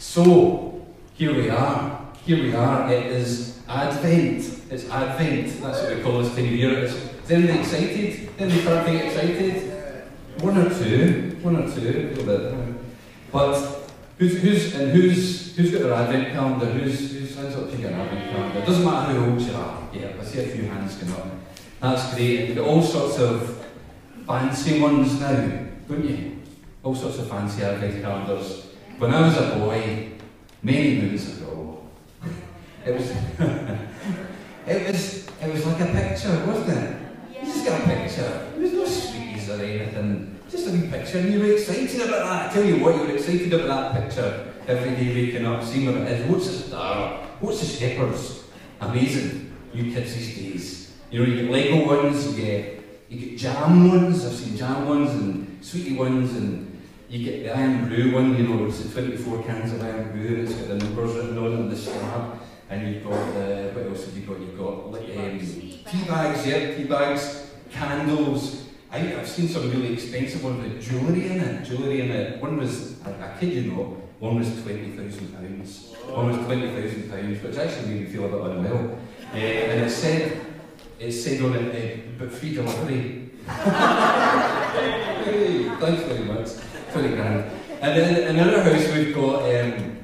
So, here we are. Here we are. It is Advent. It's Advent. That's what we call this time of year. Is, is anybody excited? Anybody start to get excited? One or two. One or two. A little bit. But who's who's and who's who's got their Advent calendar? Who's who's hands up to get an Advent calendar? It doesn't matter how old you are. Yeah, I see a few hands come up. That's great. You've got all sorts of fancy ones now, don't you? All sorts of fancy Advent calendars. When I was a boy, many moons ago, it was it was it was like a picture, wasn't it? You just got a picture. There was no sweeties or anything. Just a wee picture, and you were excited about that. I tell you what, you were excited about that picture every day waking up, seeing what it is. What's the star? What's the shepherds? Amazing. You kids these days. You know, you get Lego ones, you get you get jam ones. I've seen jam ones and sweetie ones and you get the Irn-Bru one, you know, it's the 24 cans of Irn-Bru and it's got the numbers written on it and the star. And you've got the, what else have you got? You've got like, um, tea bags, yeah, tea bags, candles. I, I've seen some really expensive ones with jewellery in it. Jewellery in it. One was, I, I kid you not, one was £20,000. One was £20,000, which actually made me feel a bit unwell. Uh, and it said, it said on it, uh, but free delivery. hey, thanks very much. 20 grand. And then another house we've got um,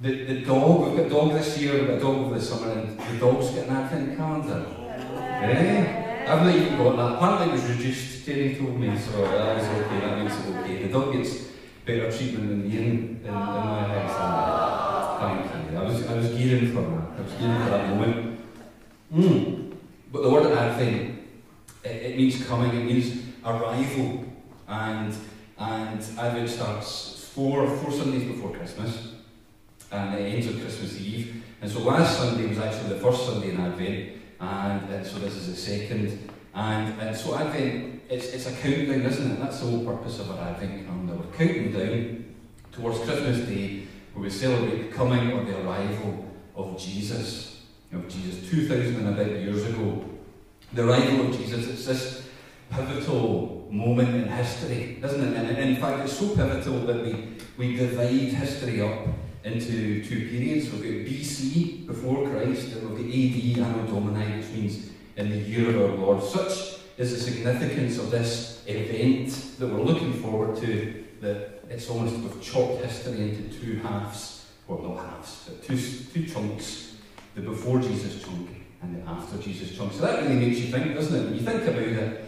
the, the dog, we've got a dog this year, we've got a dog over the summer, and the dog's got an advent calendar. Yeah. I've not even got that. Apparently it was reduced, Jenny told me, so that was okay, that makes it okay. The dog gets better treatment than Ian in, in my house. Thank you. I was, I was gearing for that. I was gearing for that moment. Mm. But the word advent, it, it means coming, it means arrival. And and Advent starts four, four Sundays before Christmas, and it ends on Christmas Eve. And so last Sunday was actually the first Sunday in Advent, and, and so this is the second. And, and so Advent, it's, it's a countdown, isn't it? That's the whole purpose of our Advent calendar. We're counting down towards Christmas Day, where we celebrate the coming or the arrival of Jesus. Of Jesus, 2,000 and a bit years ago. The arrival of Jesus, it's this pivotal moment in history, isn't it? And in fact, it's so pivotal that we, we divide history up into two periods. We've got BC, before Christ, and we've got AD, Anno Domini, which means in the year of our Lord. Such is the significance of this event that we're looking forward to, that it's almost, we've chopped history into two halves, well, not halves, but two, two chunks, the before Jesus chunk and the after Jesus chunk. So that really makes you think, doesn't it? When you think about it,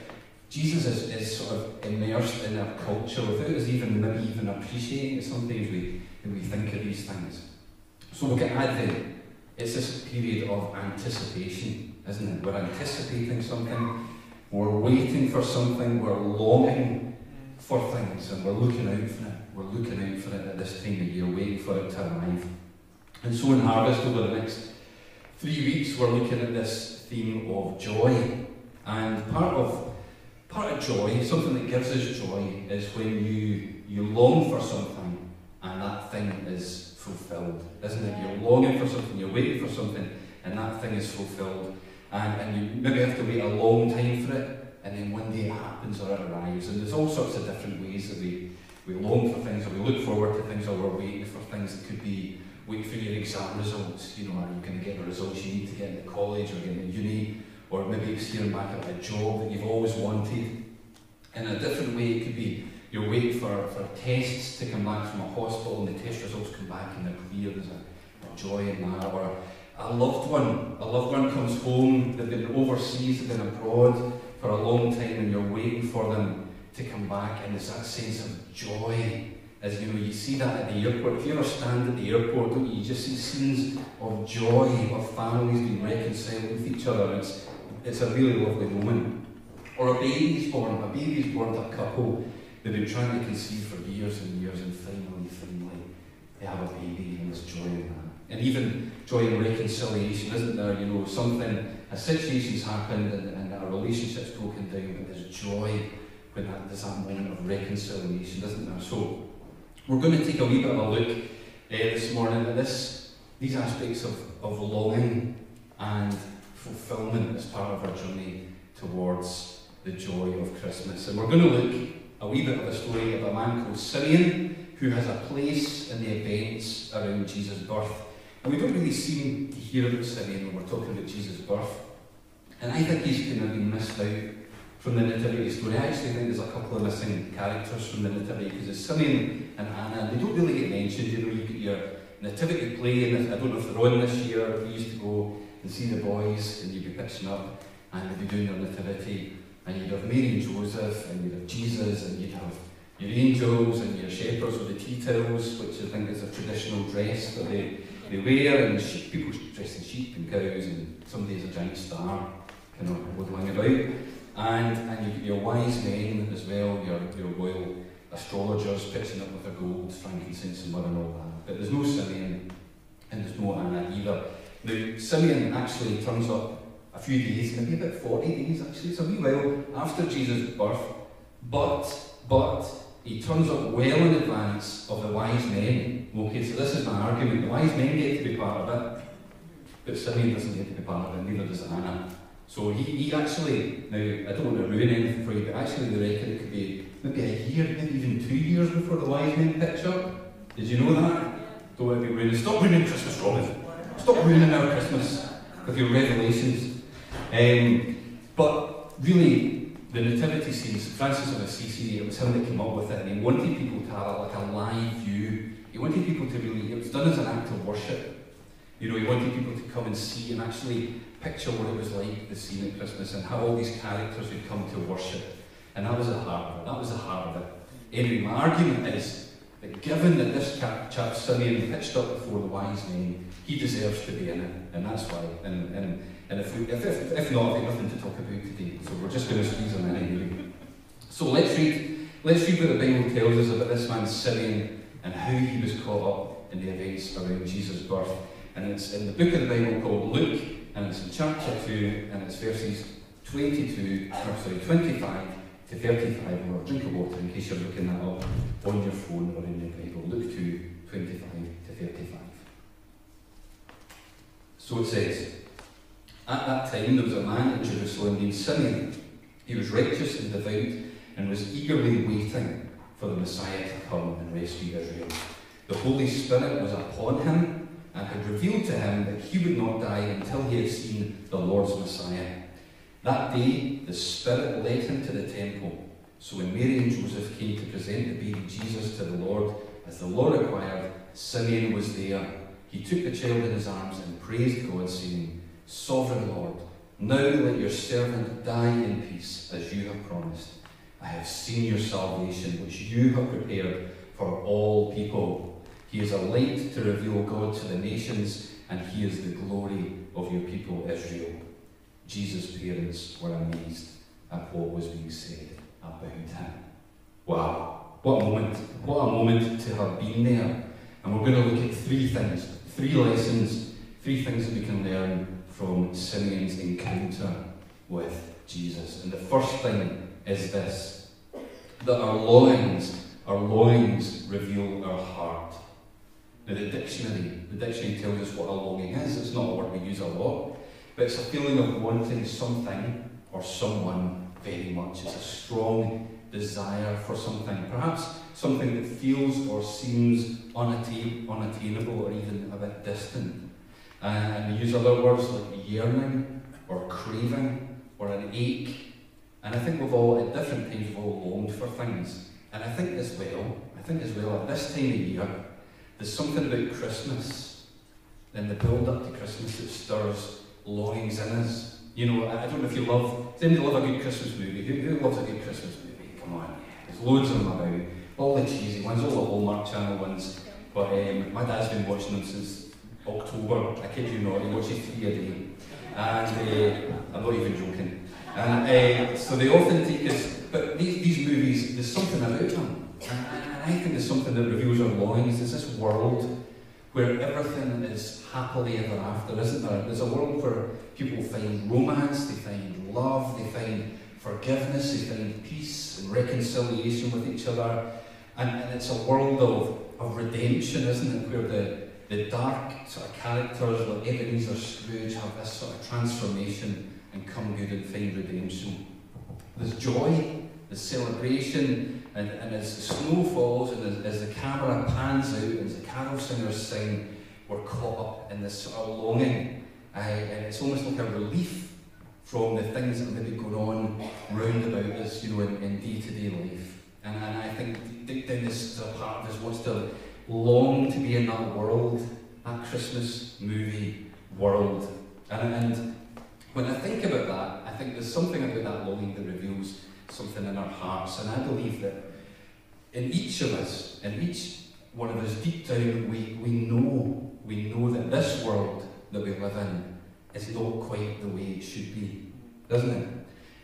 Jesus is, is sort of immersed in our culture without us even maybe even appreciating it. Sometimes we, we think of these things. So look at Advent. It's this period of anticipation, isn't it? We're anticipating something, we're waiting for something, we're longing for things, and we're looking out for it. We're looking out for it at this time of year, waiting for it to arrive. And so in Harvest over the next three weeks, we're looking at this theme of joy. And part of part of joy, something that gives us joy, is when you, you long for something and that thing is fulfilled, isn't it? You're longing for something, you're waiting for something, and that thing is fulfilled. And, and you maybe have to wait a long time for it, and then one day it happens or it arrives. And there's all sorts of different ways that we, we long for things, or we look forward to things, or we're waiting for things that could be wait for your exam results. You know, are you going to get the results you need to get into college or get into uni? Or maybe it's hearing back at a job that you've always wanted. In a different way, it could be you're waiting for, for tests to come back from a hospital and the test results come back and they're clear. There's a, a joy in that. Or a loved one, a loved one comes home, they've been overseas, they've been abroad for a long time and you're waiting for them to come back and there's that sense of joy as you know, you see that at the airport. If you ever stand at the airport, don't you? You just see scenes of joy, of families being reconciled with each other. It's, it's a really lovely moment. Or a baby's born, a baby's born to a couple they've been trying to conceive for years and years, and finally, finally, they have a baby, and there's joy in that. And even joy in reconciliation, isn't there? You know, something, a situation's happened, and, and a relationship's broken down, but there's joy when that, there's that moment of reconciliation, isn't there? So, we're going to take a wee bit of a look uh, this morning at this, these aspects of, of longing and fulfillment as part of our journey towards the joy of Christmas. And we're going to look a wee bit of a story of a man called Simeon, who has a place in the events around Jesus' birth. And we don't really seem to hear about Simeon when we're talking about Jesus' birth. And I think he's kind of been missed out from the Nativity story. I actually think there's a couple of missing characters from the Nativity because it's Simeon and Anna, they don't really get mentioned. You know, you get your Nativity play, and I don't know if they're on this year. We used to go and see the boys, and you'd be pitching up, and they'd be doing their Nativity, and you'd have Mary and Joseph, and you'd have Jesus, and you'd have your angels and your shepherds with the tea towels, which I think is a traditional dress that they, they wear, and sheep, people dressed in sheep and cows, and somebody's a giant star kind of waddling about. And, and you your wise men as well, your, your royal astrologers pitching up with their gold, frankincense, and myrrh and all that. But there's no Simeon and there's no Anna either. Now, Simeon actually turns up a few days, maybe about 40 days actually, it's a wee while after Jesus' birth, but, but, he turns up well in advance of the wise men. Okay, so this is my argument. The wise men get to be part of it, but Simeon doesn't get to be part of it, neither does Anna. So he, he actually, now I don't want to ruin anything for you, but actually they reckon it could be maybe a year, maybe even two years before the wise men pitch up. Did you know that? Don't want to be ruining. Stop ruining Christmas, Robin. Stop ruining our Christmas with your revelations. Um, but really, the nativity scenes, Francis of Assisi, it was him that came up with it, and he wanted people to have like a live view. He wanted people to really, it was done as an act of worship. You know, he wanted people to come and see and actually picture what it was like, the scene at Christmas, and how all these characters would come to worship. And that was the heart of it. That was the heart of it. Anyway, my argument is that given that this chap, chap Simeon pitched up before the wise men, he deserves to be in it, and that's why. And, and, and if, we, if, if, if not, I've nothing to talk about today, so we're just going to squeeze him in anyway. So let's read, let's read what the Bible tells us about this man Simeon and how he was caught up in the events around Jesus' birth. And it's in the book of the Bible called Luke, and it's in chapter 2, and it's verses 22, or sorry, 25 to 35, or drink of water in case you're looking that up on your phone or in your Bible. Luke 2, 25 to 35. So it says, At that time there was a man in Jerusalem named Simeon. He was righteous and devout and was eagerly waiting for the Messiah to come and rescue Israel. The Holy Spirit was upon him and had revealed to him that he would not die until he had seen the Lord's Messiah. That day, the Spirit led him to the temple. So when Mary and Joseph came to present the baby Jesus to the Lord, as the Lord required, Simeon was there. He took the child in his arms and praised God, saying, Sovereign Lord, now let your servant die in peace, as you have promised. I have seen your salvation, which you have prepared for all people he is a light to reveal God to the nations, and he is the glory of your people Israel. Jesus' parents were amazed at what was being said about him. Wow, what a moment! What a moment to have been there. And we're going to look at three things, three lessons, three things that we can learn from Simeon's encounter with Jesus. And the first thing is this that our loins, our loins reveal our heart. Now, the dictionary, the dictionary tells us what a longing is. It's not a word we use a lot, but it's a feeling of wanting something or someone very much. It's a strong desire for something, perhaps something that feels or seems unattain- unattainable or even a bit distant. Uh, and we use other words like yearning or craving or an ache. And I think we've all, at different times, we've all longed for things. And I think as well, I think as well, at this time of year, there's something about Christmas and the build up to Christmas that stirs longings in us. You know, I, don't know if you love, does anybody love a good Christmas movie? Who, who loves a good Christmas movie? There's loads of them about. All the cheesy ones, all the Hallmark Channel ones. But um, my dad's been watching them since October. I kid you not, he watches three a day. And uh, I'm not even joking. And uh, so they often take us, but these, these movies, there's something about them. And I think it's something that reveals our longings. There's this world where everything is happily ever after, isn't there? There's a world where people find romance, they find love, they find forgiveness, find peace and reconciliation with each other. And, and it's a world of, of redemption, isn't it? Where the, the dark sort of characters like Ebenezer Scrooge have this sort of transformation and come good and find redemption. There's joy there's celebration, and, and as the snow falls and as, as the camera pans out, and as the carol singers sing, we're caught up in this sort of longing. Uh, and it's almost like a relief from the things that may be going on round about us, you know, in, day-to-day life. And, and I think deep down this part of us wants to long to be in that world, that Christmas movie world. And, and when I think about that, I think there's something about that longing that reveals something in our hearts. And I believe that in each of us, in each one of us, deep down, we, we know, we know that this world that we live in is not quite the way it should be, doesn't it?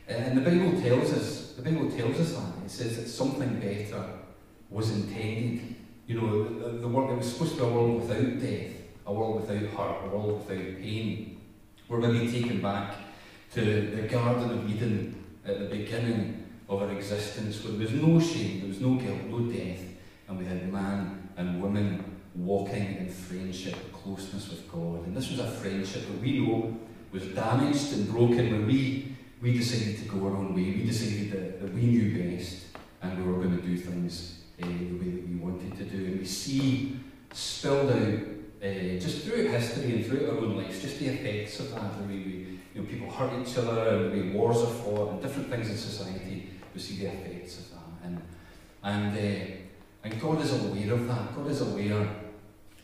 Uh, and the Bible tells us, the Bible tells us that. It says that something better was intended. You know, the, the world, it was supposed to be a world without death, a world without hurt, a world without pain. We're maybe taken back to the Garden of Eden at the beginning of our existence, where there was no shame, there was no guilt, no death, and we had man and woman walking in friendship, closeness with God. And this was a friendship that we know was damaged and broken when we, we decided to go our own way. We decided that, that we knew best and we were going to do things uh, the way that we wanted to do. And we see spilled out uh, just throughout history and throughout our own lives, just the effects of that, the way we, you know, people hurt each other and the way wars are fought and different things in society, we see the effects of that. And, and, uh, and God is aware of that. God is aware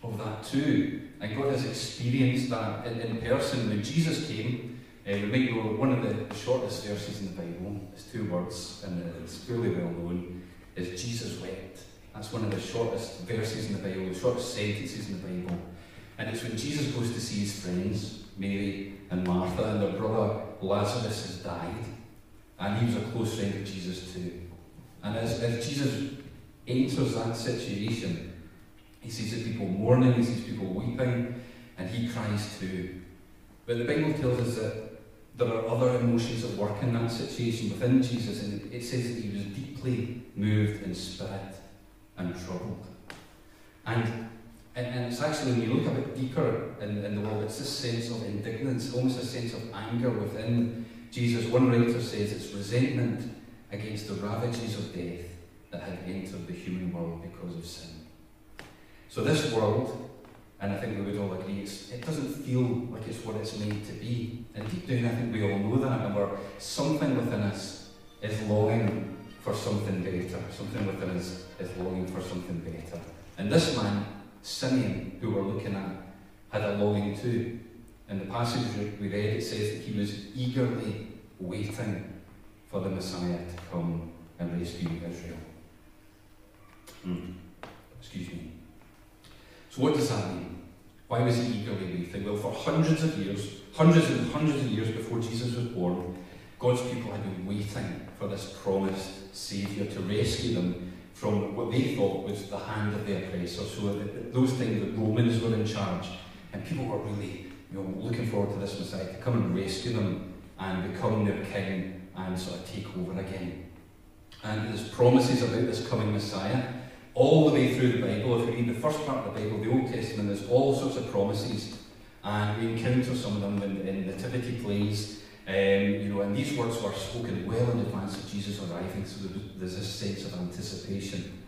of that too. And God has experienced that in, in person. When Jesus came, uh, we might know one of the shortest verses in the Bible, it's two words, and it's fairly well known, is Jesus wept. That's one of the shortest verses in the Bible, the shortest sentences in the Bible. And it's when Jesus goes to see his friends, Mary and Martha, and their brother Lazarus has died. And he was a close friend of Jesus too. And as, as Jesus enters that situation, he sees the people mourning, he sees people weeping, and he cries too. But the Bible tells us that there are other emotions at work in that situation within Jesus, and it says that he was deeply moved in spirit and troubled. And, and, and it's actually, when you look a bit deeper in, in the world, it's this sense of indignance, almost a sense of anger within Jesus. One writer says it's resentment against the ravages of death that had entered the human world because of sin. So this world, and I think we would all agree, it doesn't feel like it's what it's made to be. And deep down, I think we all know that, and we're, something within us is longing for something better. Something within us is longing for something better. And this man, Simeon, who we're looking at, had a longing too. In the passage we read, it says that he was eagerly waiting for the Messiah to come and rescue Israel. Mm. Excuse me. So what does that mean? Why was he eagerly waiting? Well, for hundreds of years, hundreds and hundreds of years before Jesus was born, God's people had been waiting for this promised Saviour to rescue them from what they thought was the hand of the oppressor. So uh, those things, that Romans were in charge, and people were really you know, looking forward to this Messiah to come and rescue them and become their king and sort of take over again. And there's promises about this coming Messiah all the way through the Bible. If you read the first part of the Bible, the Old Testament, there's all sorts of promises, and we encounter some of them in, in nativity plays. Um, you know, and these words were spoken well in advance of Jesus arriving, so there's this sense of anticipation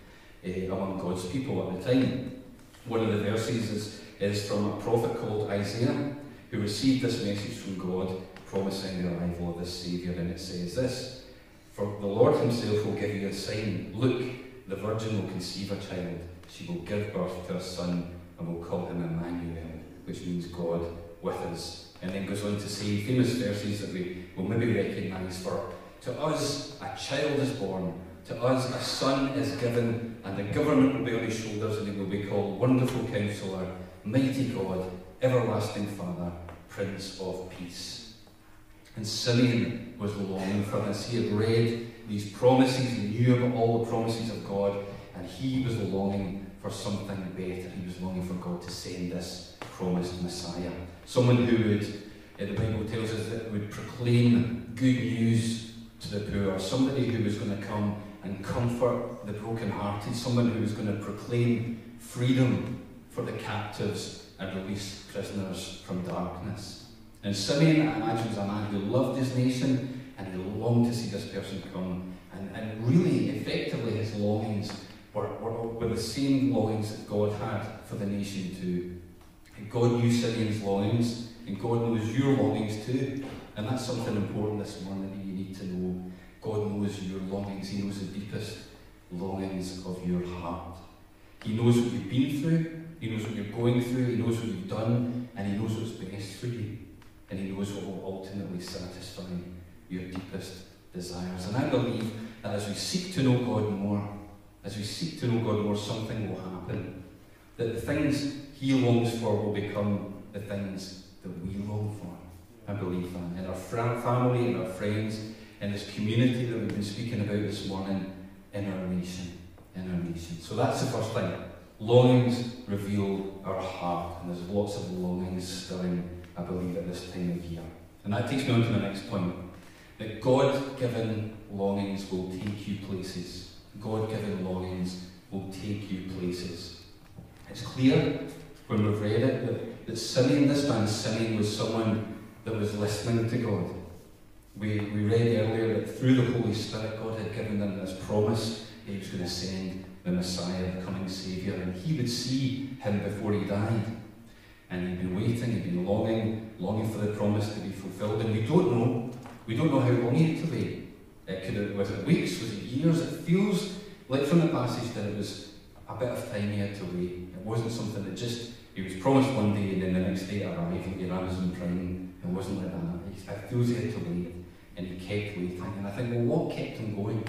uh, among God's people at the time. One of the verses is, is from a prophet called Isaiah, who received this message from God, promising the arrival of this Saviour, and it says this For the Lord Himself will give you a sign. Look, the virgin will conceive a child, she will give birth to a son, and will call him Emmanuel, which means God with us. And then goes on to say famous verses that we will maybe recognise for to us a child is born, to us a son is given, and the government will be on his shoulders, and he will be called Wonderful Counselor, Mighty God, Everlasting Father, Prince of Peace. And Simeon was longing for this. He had read these promises, he knew about all the promises of God, and he was longing for something better. He was longing for God to send this promised Messiah. Someone who would, uh, the Bible tells us, that would proclaim good news to the poor, somebody who was going to come and comfort the brokenhearted, someone who was going to proclaim freedom for the captives and release prisoners from darkness. And Simeon, I imagine, was a man who loved his nation and he longed to see this person come and And, really, effectively, his longings were, were, were the same longings that God had for the nation too. And God knew Simeon's longings, and God knows your longings too. And that's something important this morning that you need to know. God knows your longings, He knows the deepest longings of your heart. He knows what you've been through, He knows what you're going through, He knows what you've done, and He knows what's best for you. And He knows what will ultimately satisfy your deepest desires. And I believe that as we seek to know God more, as we seek to know God more, something will happen. That the things He longs for will become the things that we long for. I believe that. In our family, in our friends, in this community that we've been speaking about this morning, in our nation. In our nation. So that's the first thing. Longings reveal our heart, and there's lots of longings stirring, I believe, at this time of year. And that takes me on to the next point that God given longings will take you places. God given longings will take you places. It's clear when we've read it that, that Simeon, this man Simeon, was someone that was listening to God. We, we read earlier that through the Holy Spirit, God had given them this promise that he was going to send the Messiah, the coming Saviour, and he would see him before he died. And he'd been waiting, he'd been longing, longing for the promise to be fulfilled. And we don't know, we don't know how long he had to wait. It could have, was it weeks, was it years? It feels like from the passage that it was a bit of time he had to wait. It wasn't something that just, he was promised one day and then the next day it arrived Amazon Prime. It wasn't like that. It feels he had to wait and he kept waiting. And I think, well, what kept him going?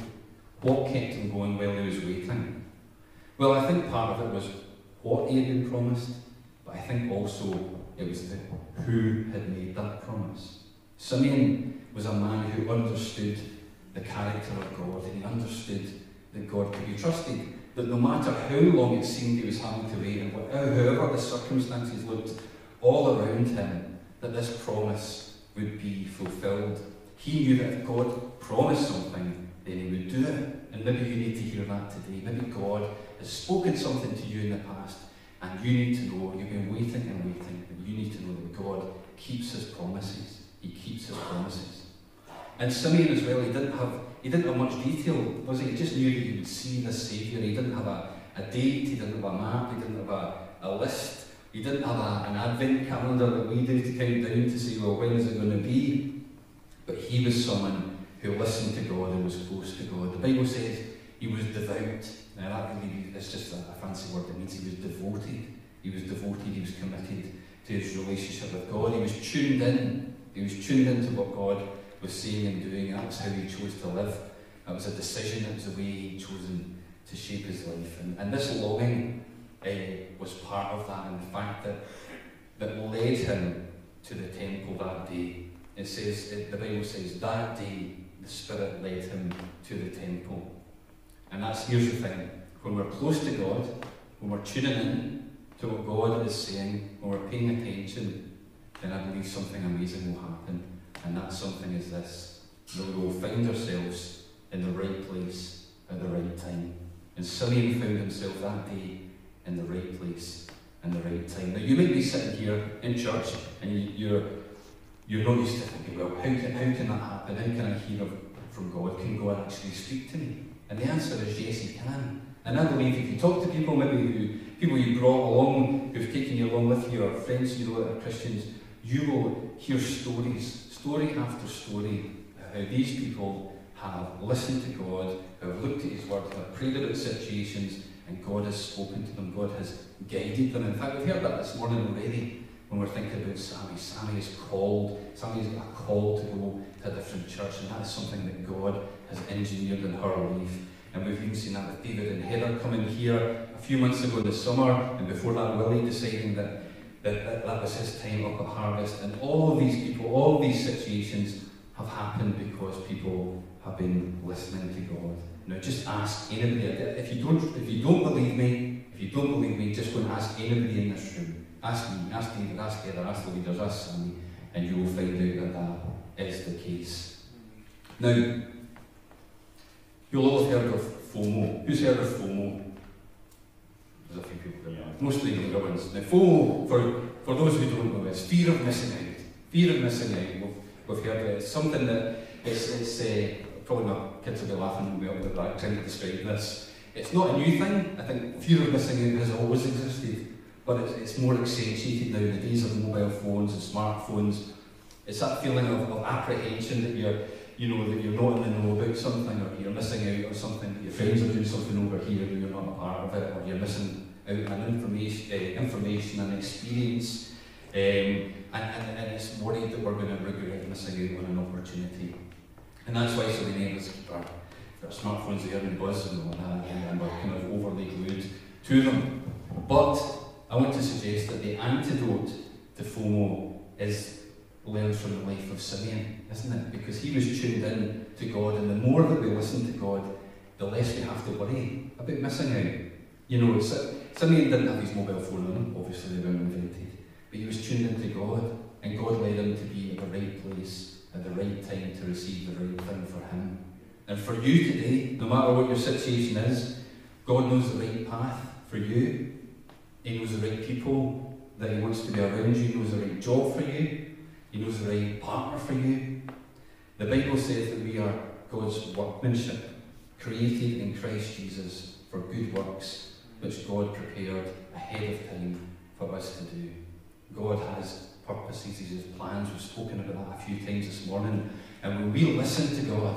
What kept him going while he was waiting? Well, I think part of it was what he had been promised, but I think also it was the who had made that promise. Simeon was a man who understood the character of God and he understood that God could be trusted. That no matter how long it seemed he was having to wait and however the circumstances looked all around him, that this promise would be fulfilled. He knew that if God promised something, then he would do it. And maybe you need to hear that today. Maybe God has spoken something to you in the past, and you need to know, you've been waiting and waiting, and you need to know that God keeps his promises. He keeps his promises. And Simeon as well, he didn't have he didn't have much detail, was he? He just knew that he would see the Saviour. He didn't have a, a date, he didn't have a map, he didn't have a, a list, he didn't have a, an advent calendar that we do to count down to say, well, when is it going to be? But he was someone who listened to God and was close to God. The Bible says he was devout. Now that really is just a, a fancy word. It means he was devoted. He was devoted, he was committed to his relationship with God. He was tuned in. He was tuned into what God was seeing and doing. That was how he chose to live. That was a decision. It was the way he'd chosen to shape his life. And, and this longing uh, was part of that. And the fact that that led him to the temple that day. It says, it, the Bible says, that day the Spirit led him to the temple. And that's, here's the thing, when we're close to God, when we're tuning in to what God is saying, when we're paying attention, then I believe something amazing will happen. And that something is this, that we will find ourselves in the right place at the right time. And Simeon found himself that day in the right place and the right time. Now you might be sitting here in church and you're you're not used to thinking, well, how can, how can that happen? How can I hear from God? Can God actually speak to me? And the answer is yes, He can. And I believe if you talk to people, maybe who, people you brought along, who've taken you along with you, or friends you know that are Christians, you will hear stories, story after story, how these people have listened to God, have looked at His Word, have prayed about situations, and God has spoken to them, God has guided them. In fact, we've heard that this morning already when we're thinking about Sammy. Sammy is called, Sammy's got a call to go to a different church, and that is something that God has engineered in her life. And we've even seen that with David and Heather coming here a few months ago in the summer, and before that, Willie deciding that that, that, was his time up at Harvest. And all of these people, all these situations have happened because people have been listening to God. Now, just ask anybody. If you don't, if you don't believe me, if you don't believe me, just go and ask anybody in this room Ask me, ask David, ask Heather, ask the leaders, ask Sammy, and you will find out that that is the case. Now, you'll all have heard of FOMO. Who's heard of FOMO? There's a few people there. Mostly younger ones. Now, FOMO, for, for those who don't know, is fear of missing out. Fear of missing out. We've, we've heard it. It's something that it's, it's uh, probably my kids will be laughing up the back trying to describe this. It's not a new thing. I think fear of missing out has always existed, but it's, it's more accentuated now in the days of mobile phones and smartphones. It's that feeling of, of apprehension that you're, you know, that you're not in the know about something, or you're missing out on something. Your friends are doing something over here, and you're not a part of it, or you're missing out on information, uh, information and experience. Um, and, and, and it's worried that we're going to regret missing out on an opportunity. And that's why so many of us keep our, our smartphones here and buzz and all that, and we're kind of overly glued to them. But I want to suggest that the antidote to FOMO is learned from the life of Simeon, isn't it? Because he was tuned in to God, and the more that we listen to God, the less we have to worry about missing out. You know, Simeon didn't have his mobile phone on him, obviously they weren't invented. But he was tuned into God, and God led him to be at the right place at the right time to receive the right thing for him. And for you today, no matter what your situation is, God knows the right path for you. He knows the right people that He wants to be around you. He knows the right job for you. He knows the right partner for you. The Bible says that we are God's workmanship, created in Christ Jesus for good works, which God prepared ahead of time for us to do. God has purposes, He has plans. We've spoken about that a few times this morning. And when we listen to God,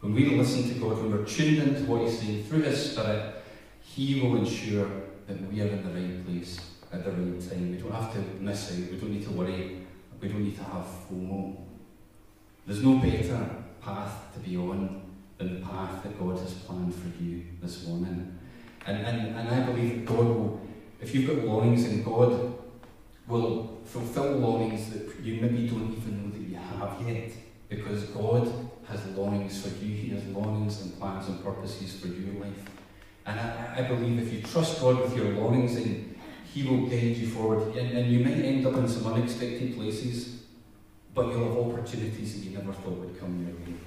when we listen to God, when we're tuned into what He's saying through His Spirit, He will ensure that we are in the right place at the right time. We don't have to miss out. We don't need to worry. We don't need to have FOMO. There's no better path to be on than the path that God has planned for you this morning. And, and, and I believe God will, if you've got longings in God, will fulfill longings that you maybe don't even know that you have yet. Because God has longings for you, He has longings and plans and purposes for your life. And I, I believe if you trust God with your longings, then He will guide you forward. And, and you might end up in some unexpected places, but you'll have opportunities that you never thought would come your way.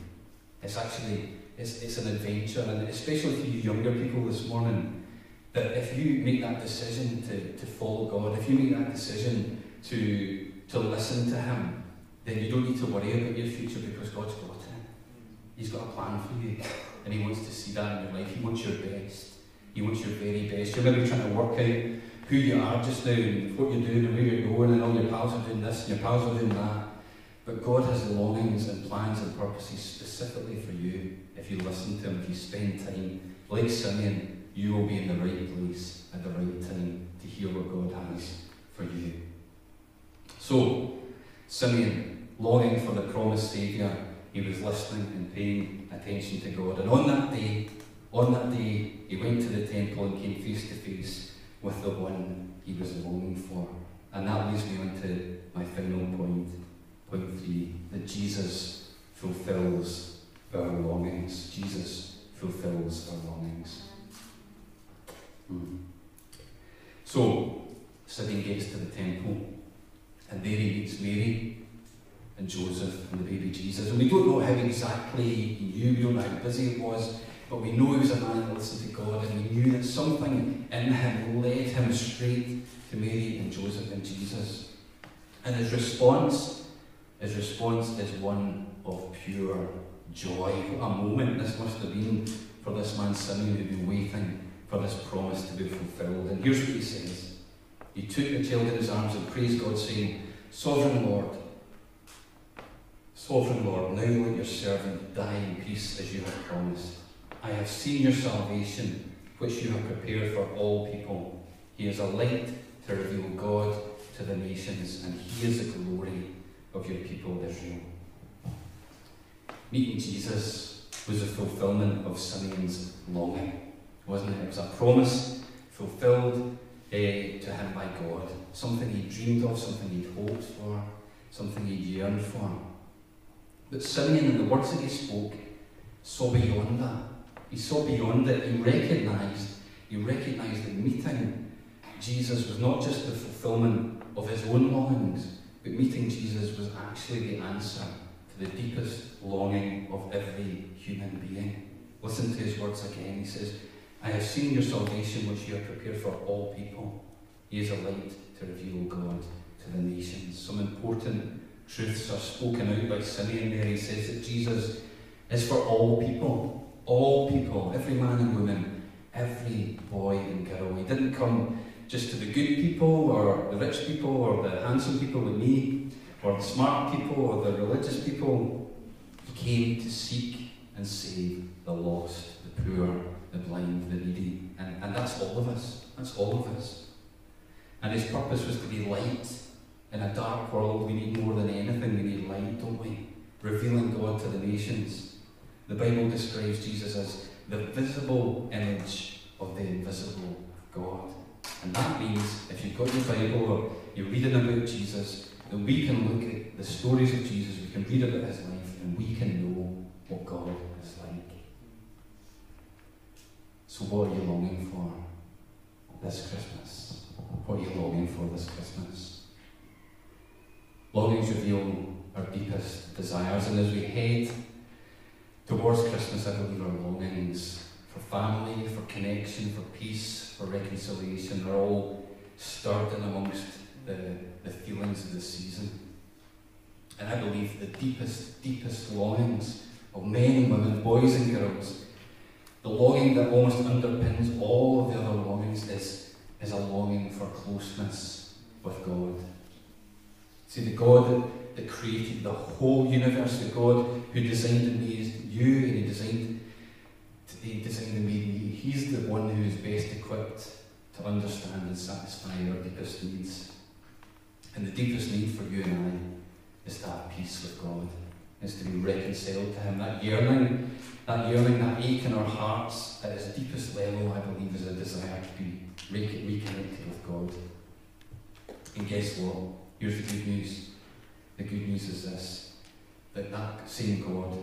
It's actually it's, it's an adventure, and especially for you younger people this morning, that if you make that decision to, to follow God, if you make that decision to, to listen to Him, then you don't need to worry about your future because God's got it. He's got a plan for you, and He wants to see that in your life. He wants your best. He wants your very best. You're maybe trying to work out who you are just now and what you're doing and where you're going, and all your pals are doing this and your pals are doing that. But God has longings and plans and purposes specifically for you if you listen to Him, if you spend time, like Simeon, you will be in the right place at the right time to hear what God has for you. So, Simeon, longing for the promised Saviour, he was listening and paying attention to God. And on that day, on that day, he went to the temple and came face to face with the one he was longing for. And that leads me on to my final point, point three, that Jesus fulfills our longings. Jesus fulfills our longings. So, Simeon gets to the temple, and there he meets Mary and Joseph and the baby Jesus. And we don't know how exactly he knew, we don't know how busy it was, but we know he was a man that listened to God, and we knew that something in him led him straight to Mary and Joseph and Jesus. And his response, his response is one of pure joy. What a moment this must have been for this man Simeon who'd been waiting for this promise to be fulfilled. And here's what he says He took the child in his arms and praised God, saying, Sovereign Lord, Sovereign Lord, now let your servant die in peace as you have promised. I have seen your salvation, which you have prepared for all people. He is a light to reveal God to the nations, and He is the glory of your people Israel. Meeting Jesus was a fulfillment of Simeon's longing wasn't it? It was a promise fulfilled uh, to him by God. Something he dreamed of, something he'd hoped for, something he'd yearned for. But Simeon, in the words that he spoke, saw beyond that. He saw beyond it. He recognised, he recognised that meeting Jesus was not just the fulfilment of his own longings, but meeting Jesus was actually the answer to the deepest longing of every human being. Listen to his words again. He says, I have seen your salvation which you have prepared for all people. He is a light to reveal God to the nations. Some important truths are spoken out by Simeon there. He says that Jesus is for all people. All people, every man and woman, every boy and girl. He didn't come just to the good people or the rich people or the handsome people like me or the smart people or the religious people. He came to seek and save the lost, the poor, the blind, the needy. And, and that's all of us. That's all of us. And his purpose was to be light in a dark world. We need more than anything, we need light, don't we? Revealing God to the nations. The Bible describes Jesus as the visible image of the invisible God. And that means if you've got your Bible or you're reading about Jesus, then we can look at the stories of Jesus, we can read about his life, and we can know what God is like. So, what are you longing for this Christmas? What are you longing for this Christmas? Longings reveal our deepest desires, and as we head towards Christmas, I believe our longings for family, for connection, for peace, for reconciliation are all stirred in amongst the, the feelings of the season. And I believe the deepest, deepest longings of men and women, boys and girls, the longing that almost underpins all of the other longings is, is a longing for closeness with God. See, the God that, that created the whole universe, the God who designed and made you and He designed, he designed and made me, He's the one who is best equipped to understand and satisfy our deepest needs. And the deepest need for you and I is to have peace with God is to be reconciled to Him. That yearning, that yearning, that ache in our hearts at its deepest level, I believe, is a desire to be re- reconnected with God. And guess what? Here's the good news. The good news is this that that same God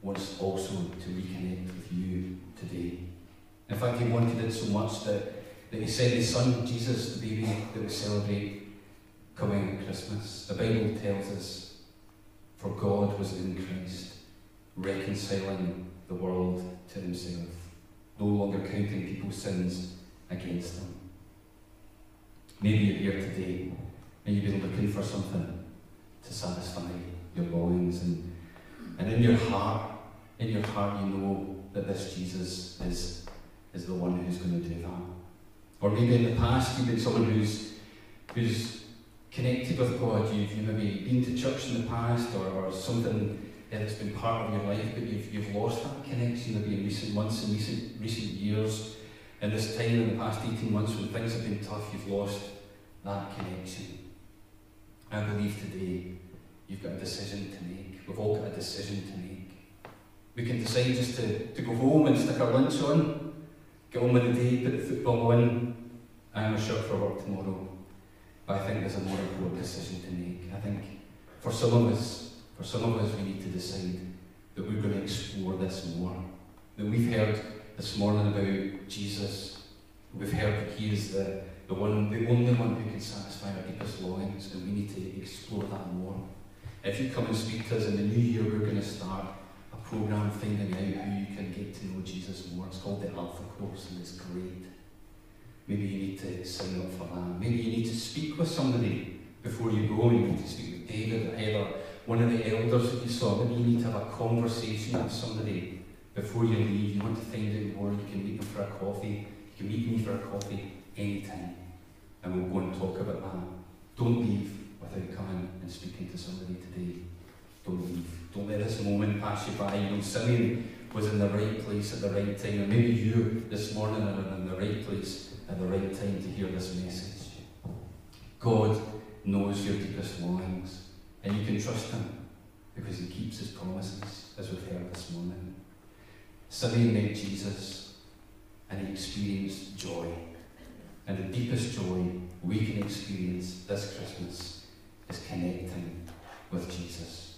wants also to reconnect with you today. In fact, He wanted it so much that, that He sent His Son, Jesus, the baby that we celebrate coming at Christmas. The Bible tells us for God was in Christ, reconciling the world to himself, no longer counting people's sins against them. Maybe you're here today and you've been looking for something to satisfy your longings and, and in your heart, in your heart you know that this Jesus is, is the one who's going to do that. Or maybe in the past you've been someone who's who's connected with God, you've, you've maybe been to church in the past or, or something that's been part of your life, but you've, you've lost that connection maybe in recent months and recent, recent years. In this time, in the past 18 months, when things have been tough, you've lost that connection. I believe today you've got a decision to make. We've all got a decision to make. We can decide just to, to go home and stick our lunch on, get on with the day, put the football on, I'm a shirt for work tomorrow. But I think there's a more important decision to make. I think for some of us, for some of us, we need to decide that we're going to explore this more. That we've heard this morning about Jesus. We've heard that He is the, the one, the only one who can satisfy our deepest longings, and we need to explore that more. If you come and speak to us in the new year, we're going to start a program finding out how you can get to know Jesus more. It's called the Alpha Course, and it's great. Maybe you need to sign up for that. Maybe you need to speak with somebody before you go. You need to speak with David or Heather, one of the elders that you saw. Maybe you need to have a conversation with somebody before you leave. You want to find out more. You can meet them for a coffee. You can meet me for a coffee anytime. And we'll go and talk about that. Don't leave without coming and speaking to somebody today. Don't leave. Don't let this moment pass you by. You know, Simeon was in the right place at the right time. And maybe you this morning are in the right place at the right time to hear this message. God knows your deepest longings, and you can trust Him because He keeps His promises, as we've heard this morning. Simeon met Jesus, and he experienced joy. And the deepest joy we can experience this Christmas is connecting with Jesus.